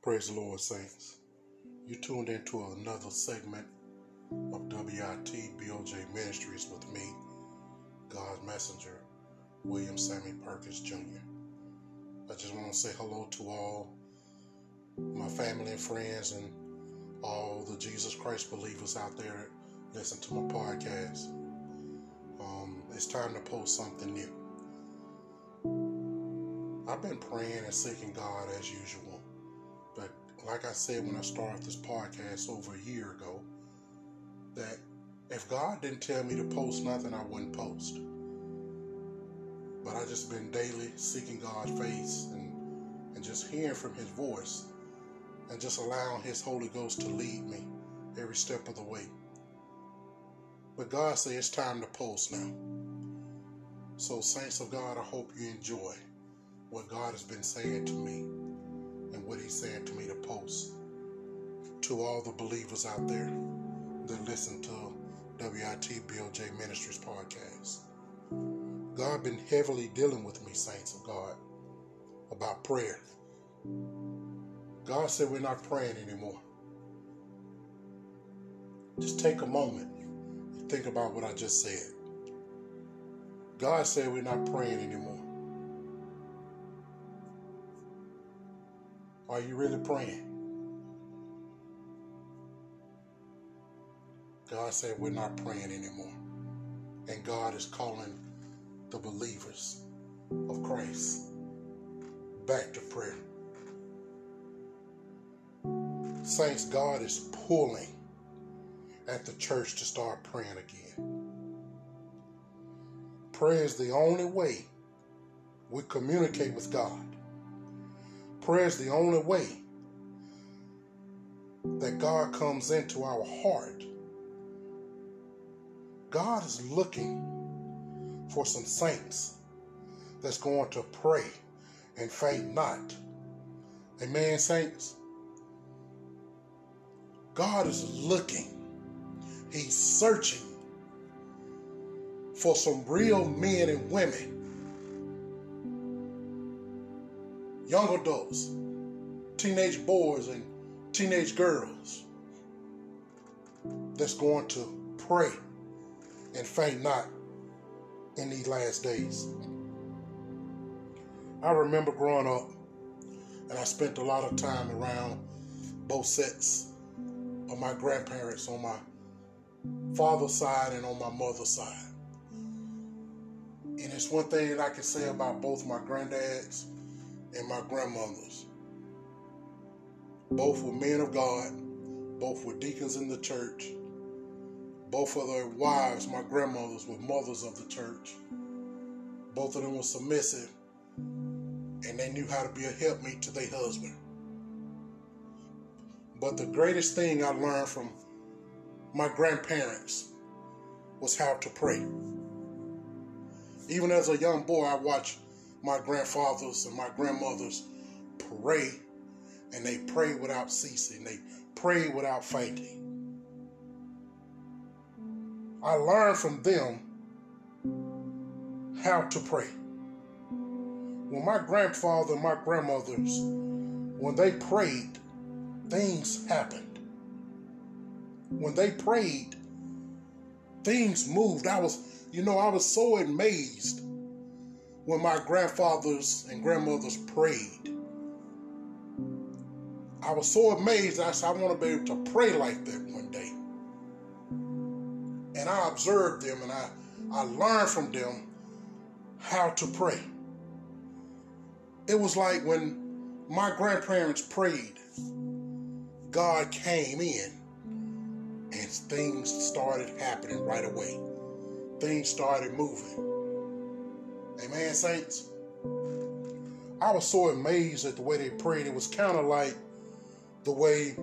Praise the Lord, saints. You tuned into another segment of WIT BOJ Ministries with me, God's Messenger, William Sammy Perkins Jr. I just want to say hello to all my family and friends and all the Jesus Christ believers out there that listen to my podcast. Um, it's time to post something new. I've been praying and seeking God as usual. Like I said when I started this podcast over a year ago, that if God didn't tell me to post nothing, I wouldn't post. But I just been daily seeking God's face and, and just hearing from his voice and just allowing his Holy Ghost to lead me every step of the way. But God said it's time to post now. So, saints of God, I hope you enjoy what God has been saying to me what He's saying to me to post to all the believers out there that listen to WIT BOJ Ministries podcast. God been heavily dealing with me, saints of God, about prayer. God said we're not praying anymore. Just take a moment and think about what I just said. God said we're not praying anymore. Are you really praying? God said we're not praying anymore. And God is calling the believers of Christ back to prayer. Saints, God is pulling at the church to start praying again. Prayer is the only way we communicate with God. Prayer is the only way that God comes into our heart. God is looking for some saints that's going to pray and faint not. Amen, saints? God is looking, He's searching for some real men and women young adults, teenage boys, and teenage girls that's going to pray and faint not in these last days. I remember growing up, and I spent a lot of time around both sets of my grandparents on my father's side and on my mother's side. And it's one thing that I can say about both my granddads and my grandmothers. Both were men of God, both were deacons in the church. Both of their wives, my grandmothers, were mothers of the church. Both of them were submissive, and they knew how to be a helpmeet to their husband. But the greatest thing I learned from my grandparents was how to pray. Even as a young boy, I watched my grandfathers and my grandmothers pray, and they pray without ceasing. They pray without fainting. I learned from them how to pray. When my grandfather and my grandmothers, when they prayed, things happened. When they prayed, things moved. I was, you know, I was so amazed when my grandfathers and grandmothers prayed. I was so amazed. I said, I want to be able to pray like that one day. And I observed them and I, I learned from them how to pray. It was like when my grandparents prayed, God came in and things started happening right away. Things started moving. Amen, saints. I was so amazed at the way they prayed. It was kind of like the way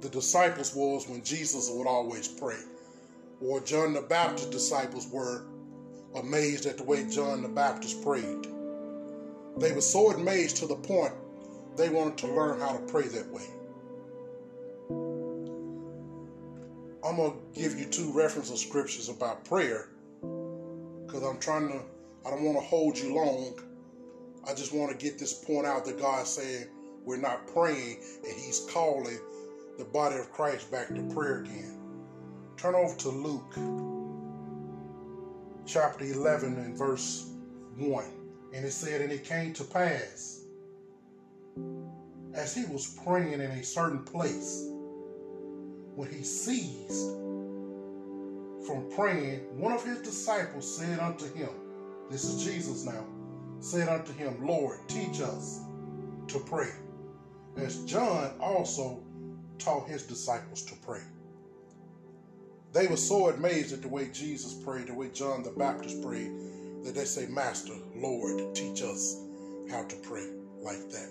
the disciples was when Jesus would always pray. Or John the Baptist disciples were amazed at the way John the Baptist prayed. They were so amazed to the point they wanted to learn how to pray that way. I'm going to give you two references of scriptures about prayer because I'm trying to, I don't want to hold you long. I just want to get this point out that God said we're not praying and he's calling the body of Christ back to prayer again. Turn over to Luke chapter 11 and verse 1. And it said, And it came to pass, as he was praying in a certain place, when he ceased from praying, one of his disciples said unto him, This is Jesus now, said unto him, Lord, teach us to pray, as John also taught his disciples to pray. They were so amazed at the way Jesus prayed, the way John the Baptist prayed, that they say, Master, Lord, teach us how to pray like that.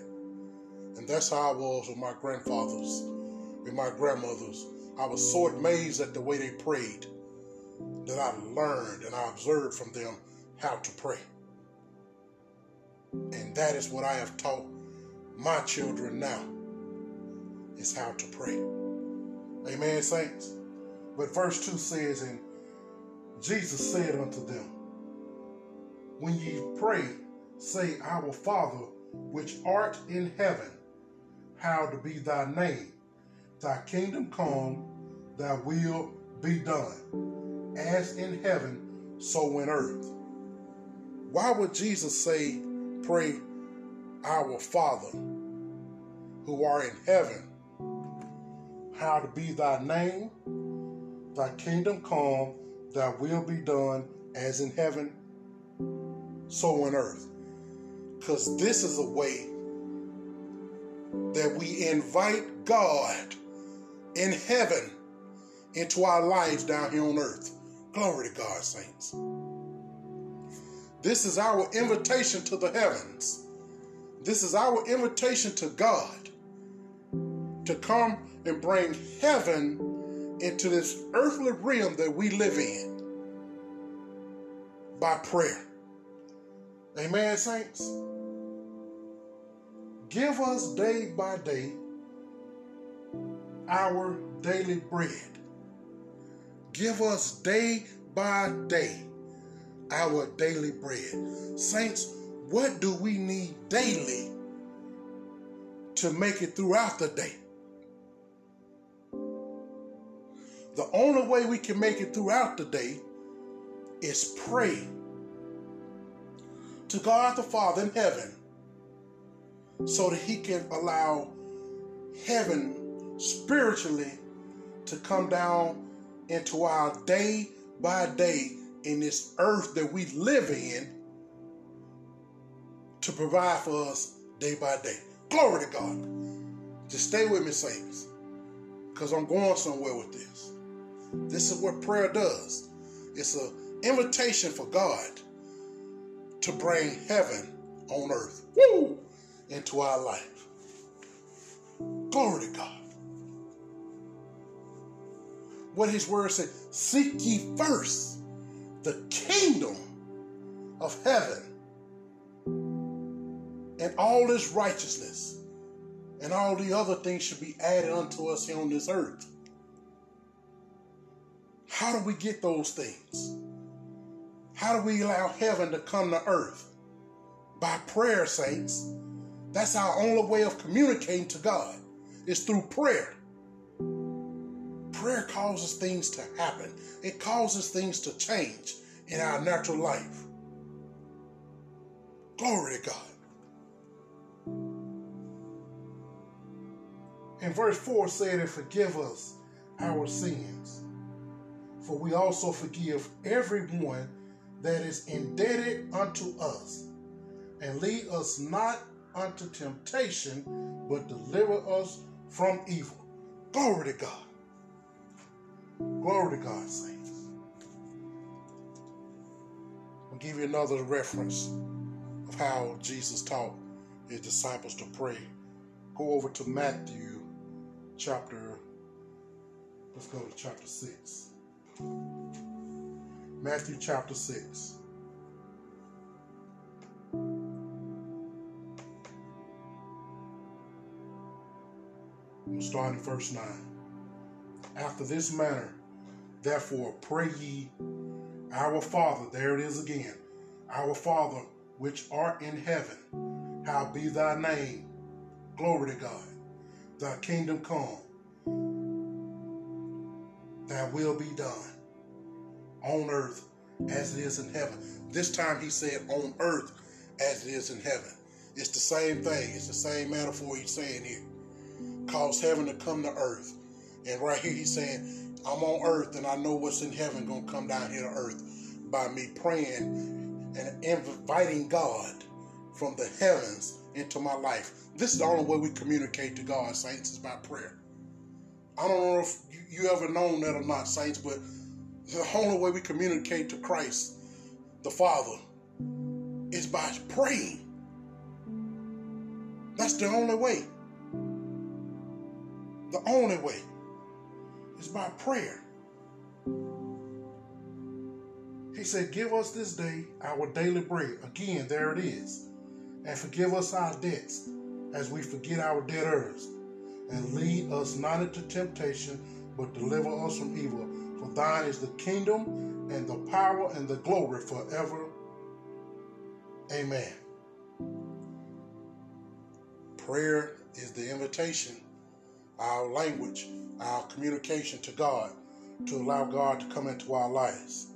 And that's how I was with my grandfathers and my grandmothers. I was so amazed at the way they prayed that I learned and I observed from them how to pray. And that is what I have taught my children now is how to pray. Amen, saints. But verse 2 says, And Jesus said unto them, When ye pray, say, Our Father, which art in heaven, hallowed be thy name. Thy kingdom come, thy will be done, as in heaven, so in earth. Why would Jesus say, Pray, Our Father, who are in heaven, hallowed be thy name, Thy kingdom come, thy will be done as in heaven, so on earth. Because this is a way that we invite God in heaven into our lives down here on earth. Glory to God, saints. This is our invitation to the heavens. This is our invitation to God to come and bring heaven into this earthly realm that we live in by prayer. Amen, saints? Give us day by day our daily bread. Give us day by day our daily bread. Saints, what do we need daily to make it throughout the day? The only way we can make it throughout the day is pray to God the Father in heaven so that He can allow heaven spiritually to come down into our day by day in this earth that we live in to provide for us day by day. Glory to God. Just stay with me, saints, because I'm going somewhere with this. This is what prayer does. It's an invitation for God to bring heaven on earth woo, into our life. Glory to God. What his word said, seek ye first the kingdom of heaven and all this righteousness and all the other things should be added unto us here on this earth. How do we get those things? How do we allow heaven to come to earth? By prayer, saints. That's our only way of communicating to God, is through prayer. Prayer causes things to happen, it causes things to change in our natural life. Glory to God. And verse 4 said, And forgive us our sins for we also forgive everyone that is indebted unto us. And lead us not unto temptation, but deliver us from evil. Glory to God. Glory to God, saints. I'll give you another reference of how Jesus taught his disciples to pray. Go over to Matthew chapter, let's go to chapter 6. Matthew chapter 6. We'll start in verse 9. After this manner, therefore, pray ye, Our Father, there it is again, Our Father, which art in heaven, how be thy name, Glory to God. Thy kingdom come. Thy will be done on earth as it is in heaven. This time he said on earth as it is in heaven. It's the same thing. It's the same metaphor he's saying here. Cause heaven to come to earth. And right here he's saying, I'm on earth and I know what's in heaven gonna come down here to earth by me praying and inviting God from the heavens into my life. This is the only way we communicate to God, saints, is by prayer. I don't know if you ever known that or not, saints, but the only way we communicate to Christ, the Father, is by praying. That's the only way. The only way is by prayer. He said, Give us this day our daily bread. Again, there it is. And forgive us our debts as we forget our debtors. And lead us not into temptation, but deliver us from evil. For thine is the kingdom and the power and the glory forever. Amen. Prayer is the invitation, our language, our communication to God to allow God to come into our lives.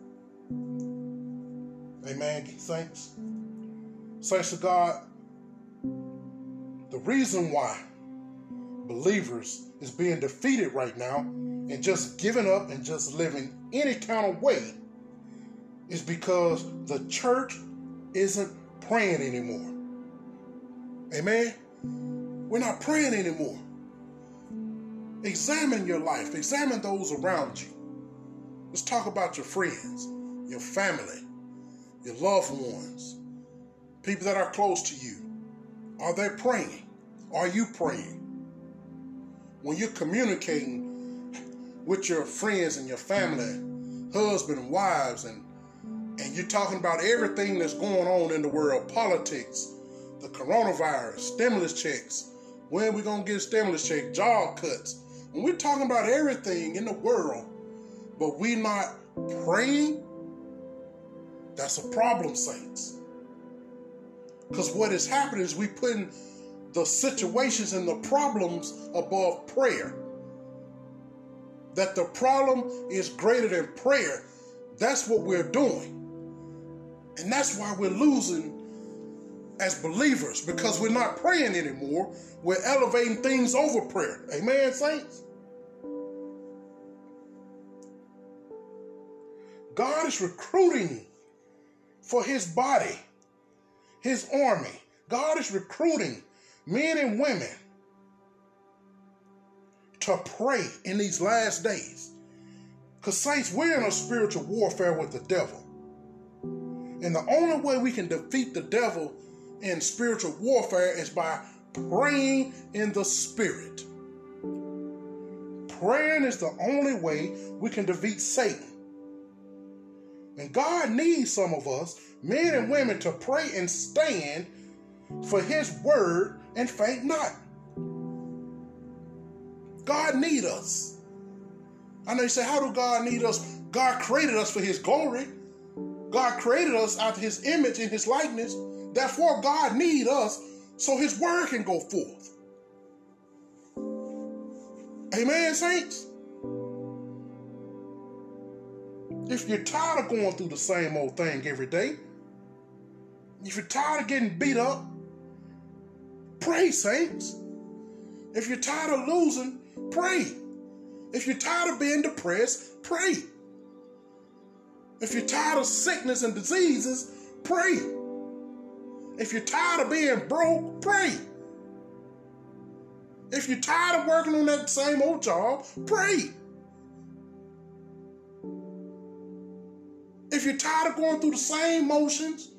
Amen, saints. Saints of God, the reason why believers is being defeated right now and just giving up and just living any kind of way is because the church isn't praying anymore. Amen. We're not praying anymore. Examine your life, examine those around you. Let's talk about your friends, your family, your loved ones, people that are close to you. Are they praying? Are you praying? When you're communicating with your friends and your family, husband and wives, and and you're talking about everything that's going on in the world, politics, the coronavirus, stimulus checks, when we gonna get stimulus check, job cuts. When we're talking about everything in the world, but we're not praying, that's a problem, saints. Because what is happening is we're putting the situations and the problems above prayer. That the problem is greater than prayer. That's what we're doing. And that's why we're losing as believers because we're not praying anymore. We're elevating things over prayer. Amen, saints? God is recruiting for his body, his army. God is recruiting men and women to pray in these last days. Because, saints, we're in a spiritual warfare with the devil. And the only way we can defeat the devil in spiritual warfare is by praying in the spirit. Praying is the only way we can defeat Satan. And God needs some of us, men and women, to pray and stand for his word and faint not. God need us. I know you say, how do God need us? God created us for his glory. God created us after his image and his likeness. Therefore, God need us so his word can go forth. Amen, saints? If you're tired of going through the same old thing every day, if you're tired of getting beat up, pray, saints. If you're tired of losing, pray. If you're tired of being depressed, pray. If you're tired of sickness and diseases, pray. If you're tired of being broke, pray. If you're tired of working on that same old job, pray. If you're tired of going through the same motions,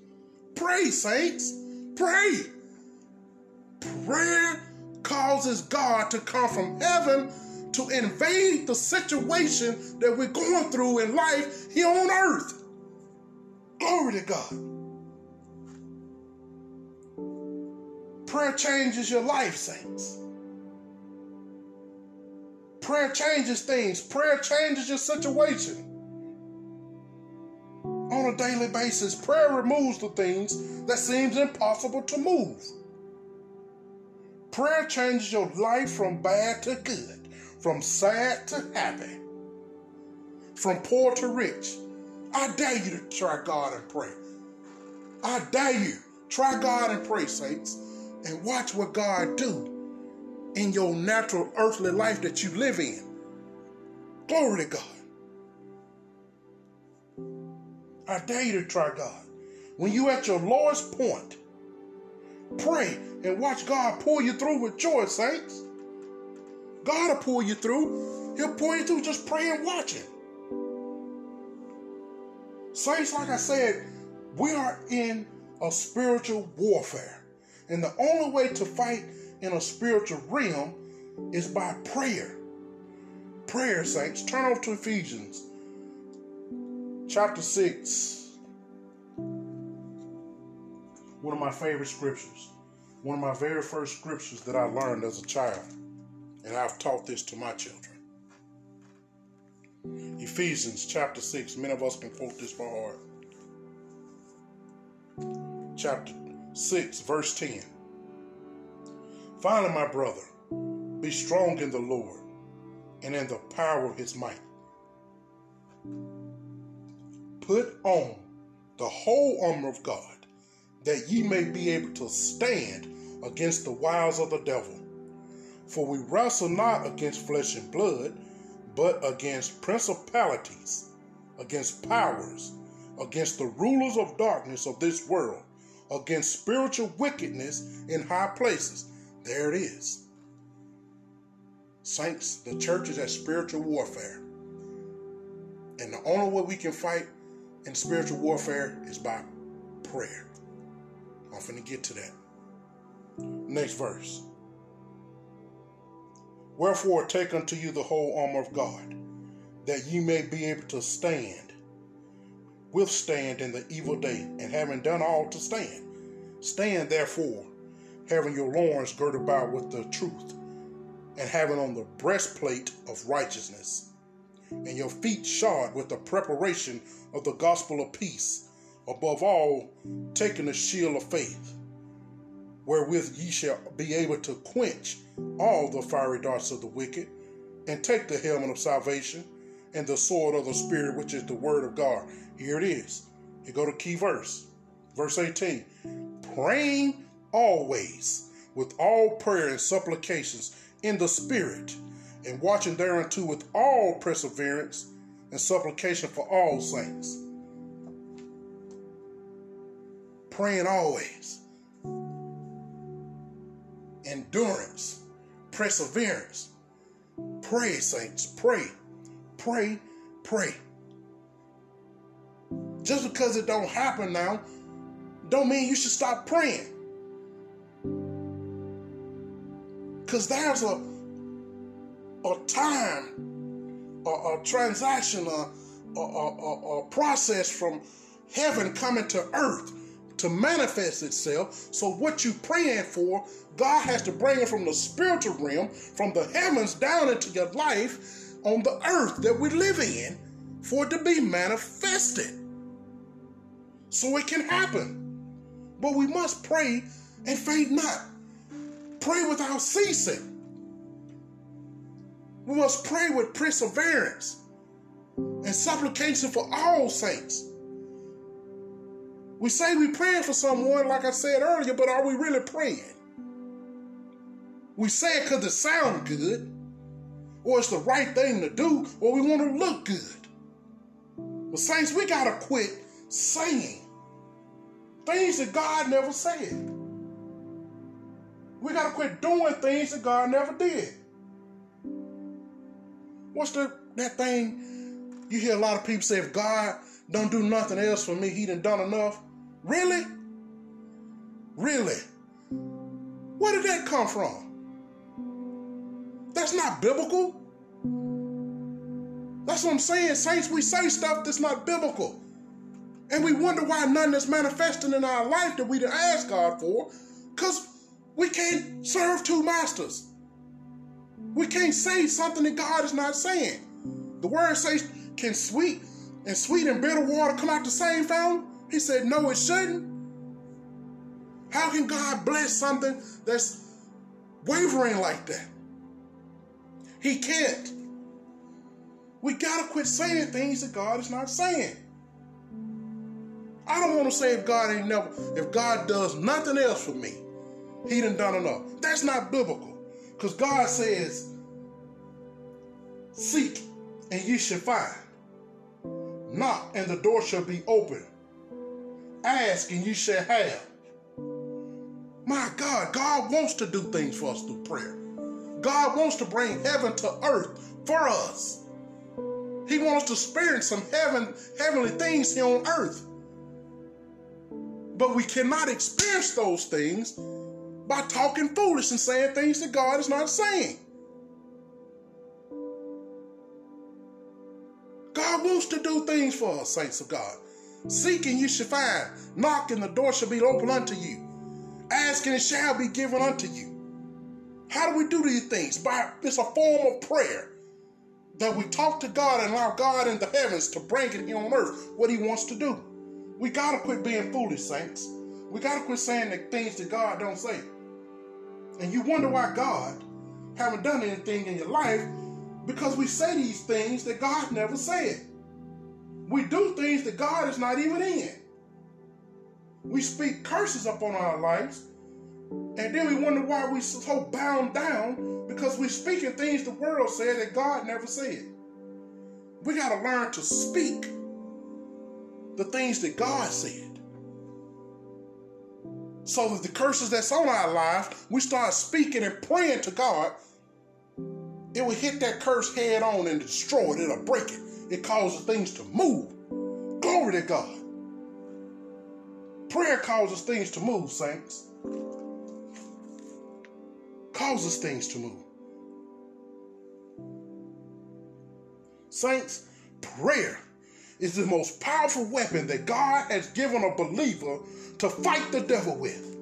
pray, saints. Pray. Prayer causes God to come from heaven to invade the situation that we're going through in life here on earth. Glory to God. Prayer changes your life, saints. Prayer changes things. Prayer changes your situation on a daily basis. Prayer removes the things that seems impossible to move. Prayer changes your life from bad to good, from sad to happy, from poor to rich. I dare you to try God and pray. I dare you. Try God and pray, saints, and watch what God do in your natural earthly life that you live in. Glory to God. I dare you to try God. When you at your lowest point, pray and watch God pull you through with joy, saints. God will pull you through. He'll pull you through just pray and watching. Saints, like I said, we are in a spiritual warfare. And the only way to fight in a spiritual realm is by prayer. Prayer, saints. Turn over to Ephesians chapter 6. One of my favorite scriptures. One of my very first scriptures that I learned as a child. And I've taught this to my children. Ephesians chapter 6. Many of us can quote this by heart. Chapter 6, verse 10. Finally, my brother, be strong in the Lord and in the power of his might. Put on the whole armor of God, that ye may be able to stand against the wiles of the devil. For we wrestle not against flesh and blood, but against principalities, against powers, against the rulers of darkness of this world, against spiritual wickedness in high places. There it is. Saints, the church is at spiritual warfare. And the only way we can fight in spiritual warfare is by prayer. I'm to get to that. Next verse. Wherefore take unto you the whole armor of God, that ye may be able to stand, withstand in the evil day, and having done all to stand. Stand therefore, having your loins girded about with the truth, and having on the breastplate of righteousness, and your feet shod with the preparation of the gospel of peace. Above all, taking the shield of faith, wherewith ye shall be able to quench all the fiery darts of the wicked, and take the helmet of salvation and the sword of the Spirit, which is the word of God. Here it is. You go to key verse, verse 18. Praying always with all prayer and supplications in the Spirit, and watching thereunto with all perseverance and supplication for all saints. Praying always. Endurance, perseverance. Pray, saints, pray, pray, pray. Just because it don't happen now, don't mean you should stop praying. Because there's a, a time, a, a transaction, a, a, a, a process from heaven coming to earth to manifest itself. So what you praying for, God has to bring it from the spiritual realm, from the heavens down into your life on the earth that we live in for it to be manifested. So it can happen. But we must pray and faint not. Pray without ceasing. We must pray with perseverance and supplication for all saints. We say we praying for someone, like I said earlier, but are we really praying? We say it because it sounds good, or it's the right thing to do, or we want to look good. But saints, we gotta quit saying things that God never said. We got to quit doing things that God never did. What's the that thing you hear a lot of people say if God don't do nothing else for me, he done done enough? Really? Really? Where did that come from? That's not biblical. That's what I'm saying, saints. We say stuff that's not biblical. And we wonder why nothing is manifesting in our life that we didn't ask God for, because we can't serve two masters. We can't say something that God is not saying. The word says, can sweet and sweet and bitter water come out the same fountain? He said, no, it shouldn't. How can God bless something that's wavering like that. He can't. We gotta quit saying things that God is not saying. I don't want to say if God ain't never, if God does nothing else for me, He done done enough. That's not biblical. Because God says, Seek and ye shall find. Knock and the door shall be open. Ask and you shall have. My God, God wants to do things for us through prayer. God wants to bring heaven to earth for us. He wants to experience some heaven, heavenly things here on earth. But we cannot experience those things by talking foolish and saying things that God is not saying. God wants to do things for us, saints of God. Seeking you shall find, knocking the door shall be open unto you. Asking it shall be given unto you. How do we do these things? By it's a form of prayer that we talk to God and allow God in the heavens to bring it here on earth what He wants to do. We gotta quit being foolish, saints. We gotta quit saying the things that God don't say. And you wonder why God haven't done anything in your life because we say these things that God never said. We do things that God is not even in. We speak curses upon our lives, and then we wonder why we're so bound down because we're speaking things the world said that God never said. We got to learn to speak the things that God said. So that the curses that's on our life, we start speaking and praying to God, it will hit that curse head on and destroy it. It'll break it. It causes things to move. Glory to God. Prayer causes things to move, saints. Causes things to move. Saints, prayer is the most powerful weapon that God has given a believer to fight the devil with.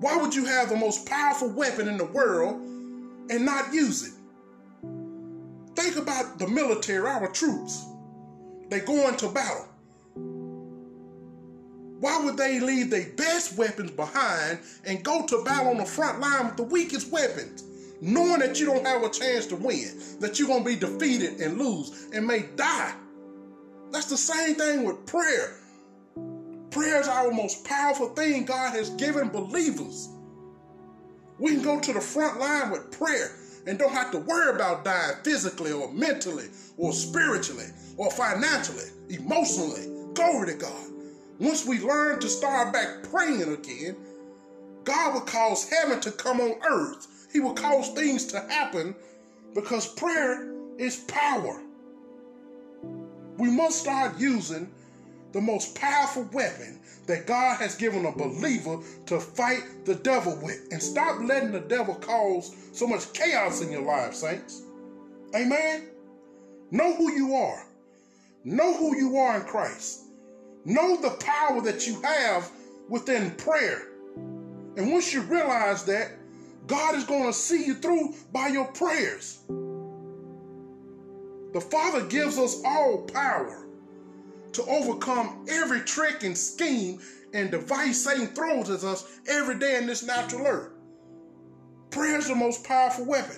Why would you have the most powerful weapon in the world and not use it? Think about the military, our troops. They go into battle. Why would they leave their best weapons behind and go to battle on the front line with the weakest weapons? Knowing that you don't have a chance to win, that you're going to be defeated and lose and may die. That's the same thing with prayer. Prayer is our most powerful thing God has given believers. We can go to the front line with prayer and don't have to worry about dying physically or mentally or spiritually or financially, emotionally. Glory to God. Once we learn to start back praying again, God will cause heaven to come on earth he will cause things to happen because prayer is power. We must start using the most powerful weapon that God has given a believer to fight the devil with. And stop letting the devil cause so much chaos in your life, saints. Amen. Know who you are. Know who you are in Christ. Know the power that you have within prayer. And once you realize that, God is going to see you through by your prayers. The Father gives us all power to overcome every trick and scheme and device Satan throws at us every day in this natural earth. Prayer is the most powerful weapon.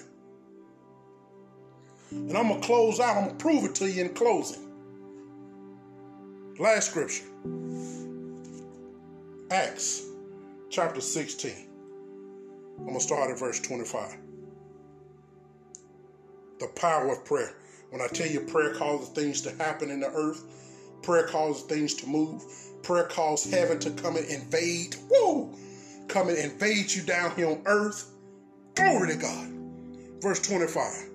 And I'm going to close out. I'm going to prove it to you in closing. Last scripture Acts chapter 16. I'm going to start at verse 25. The power of prayer. When I tell you prayer causes things to happen in the earth, prayer causes things to move, prayer causes heaven to come and invade, woo, come and invade you down here on earth. Glory to God. Verse 25.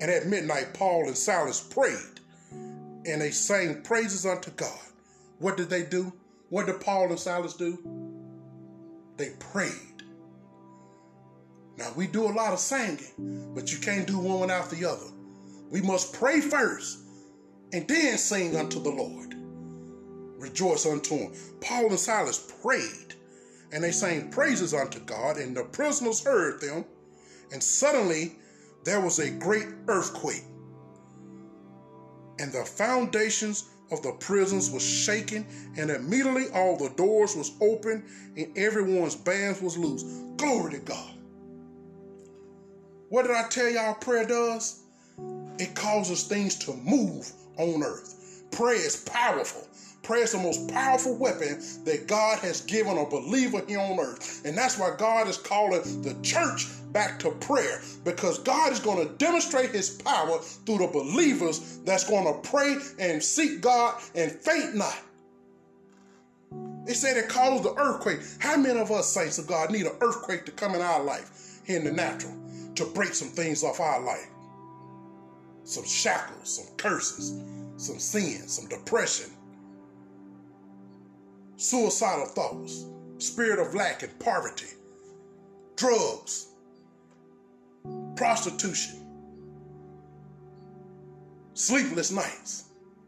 And at midnight, Paul and Silas prayed, and they sang praises unto God. What did they do? What did Paul and Silas do? They prayed. Now, we do a lot of singing, but you can't do one without the other. We must pray first and then sing unto the Lord. Rejoice unto him. Paul and Silas prayed, and they sang praises unto God, and the prisoners heard them. And suddenly there was a great earthquake, and the foundations of the prisons was shaken, and immediately all the doors was open, and everyone's bands was loose. Glory to God. What did I tell y'all prayer does? It causes things to move on earth. Prayer is powerful. Prayer is the most powerful weapon that God has given a believer here on earth. And that's why God is calling the church back to prayer because God is going to demonstrate his power through the believers that's going to pray and seek God and faint not. It said it caused the earthquake. How many of us, saints of God, need an earthquake to come in our life here in the natural to break some things off our life? Some shackles, some curses, some sin, some depression, suicidal thoughts, spirit of lack and poverty, drugs, prostitution, sleepless nights,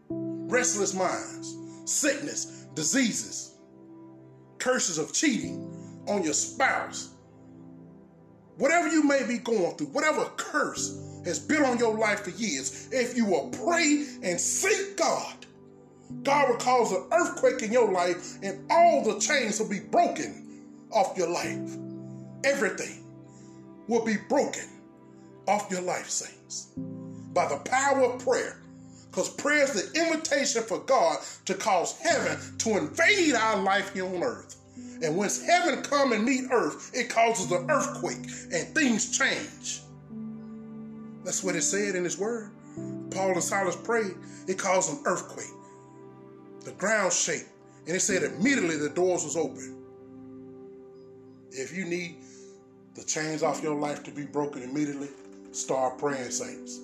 restless minds, sickness, diseases, curses of cheating on your spouse. Whatever you may be going through, whatever curse has been on your life for years, if you will pray and seek God, God will cause an earthquake in your life and all the chains will be broken off your life. Everything will be broken off your life, saints, by the power of prayer. Because prayer is the invitation for God to cause heaven to invade our life here on earth. And once heaven come and meet earth, it causes an earthquake and things change. That's what it said in his word. Paul and Silas prayed, it caused an earthquake. The ground shake. And it said immediately the doors was open. If you need the chains off your life to be broken immediately, start praying, saints.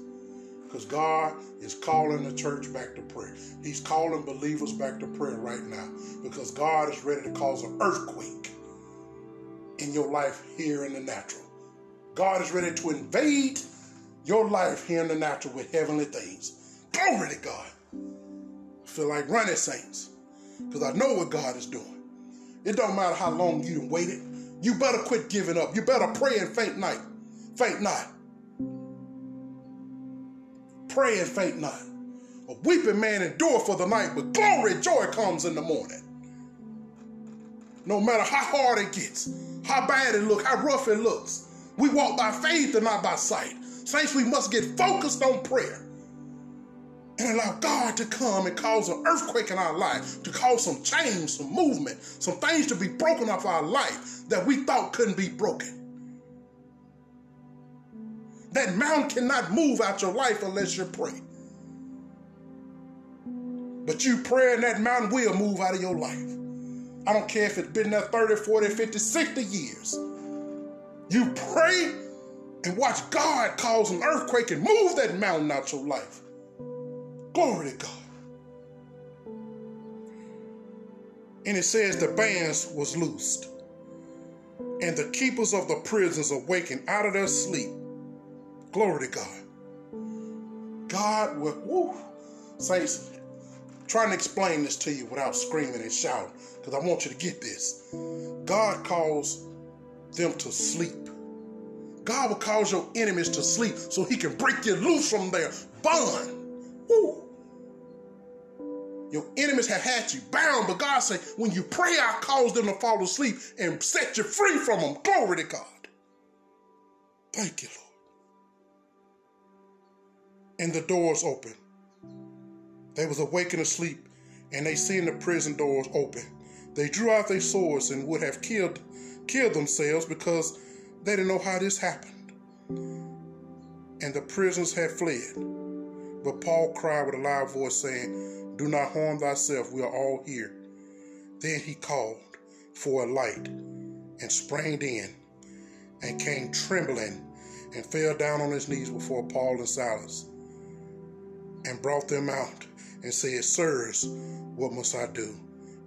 Because God is calling the church back to prayer. He's calling believers back to prayer right now. Because God is ready to cause an earthquake in your life here in the natural. God is ready to invade your life here in the natural with heavenly things. Glory to God. I feel like running, saints. Because I know what God is doing. It don't matter how long you done waited. You better quit giving up. You better pray and faint night. Faint not. Pray and faint not. A weeping man endure for the night, but glory, joy comes in the morning. No matter how hard it gets, how bad it looks, how rough it looks, we walk by faith and not by sight. Saints, we must get focused on prayer and allow God to come and cause an earthquake in our life, to cause some change, some movement, some things to be broken off our life that we thought couldn't be broken. That mountain cannot move out your life unless you pray. But you pray and that mountain will move out of your life. I don't care if it's been there 30, 40, 50, 60 years. You pray and watch God cause an earthquake and move that mountain out your life. Glory to God. And it says the bands was loosed, and the keepers of the prisons awakened out of their sleep Glory to God. God will, woo, saints, trying to explain this to you without screaming and shouting, because I want you to get this. God calls them to sleep. God will cause your enemies to sleep so he can break you loose from their bond. Woo. Your enemies have had you bound, but God said, when you pray, I cause them to fall asleep and set you free from them. Glory to God. Thank you, Lord and the doors open. They was awake and asleep, and they seen the prison doors open. They drew out their swords and would have killed killed themselves because they didn't know how this happened. And the prisoners had fled. But Paul cried with a loud voice, saying, Do not harm thyself, we are all here. Then he called for a light and sprang in and came trembling and fell down on his knees before Paul and Silas and brought them out and said, Sirs, what must I do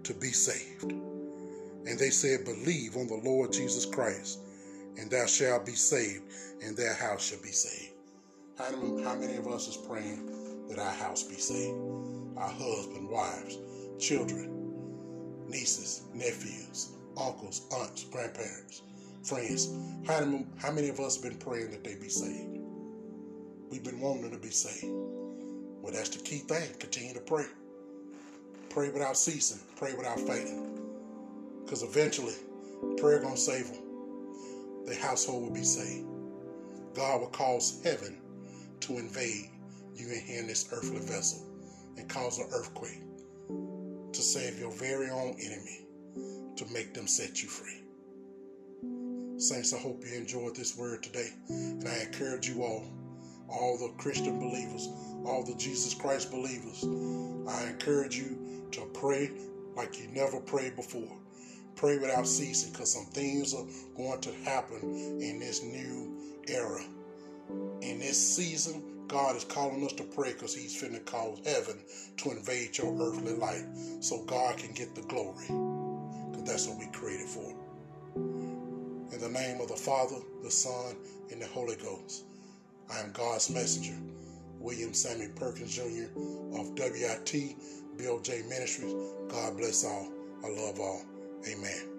to be saved? And they said, Believe on the Lord Jesus Christ, and thou shalt be saved, and their house shall be saved. How many of us is praying that our house be saved? Our husband, wives, children, nieces, nephews, uncles, aunts, grandparents, friends. How many, how many of us been praying that they be saved? We've been wanting to be saved. Well, that's the key thing. Continue to pray. Pray without ceasing. Pray without fainting. Because eventually, prayer to save them. The household will be saved. God will cause heaven to invade you in here in this earthly vessel and cause an earthquake to save your very own enemy to make them set you free. Saints, I hope you enjoyed this word today. And I encourage you all, all the Christian believers, all the Jesus Christ believers, I encourage you to pray like you never prayed before. Pray without ceasing because some things are going to happen in this new era. In this season, God is calling us to pray because He's finna cause heaven to invade your earthly life so God can get the glory. Because that's what we created for. In the name of the Father, the Son, and the Holy Ghost, I am God's messenger, William Sammy Perkins Jr. of WIT Bill J Ministries. God bless all. I love all. Amen.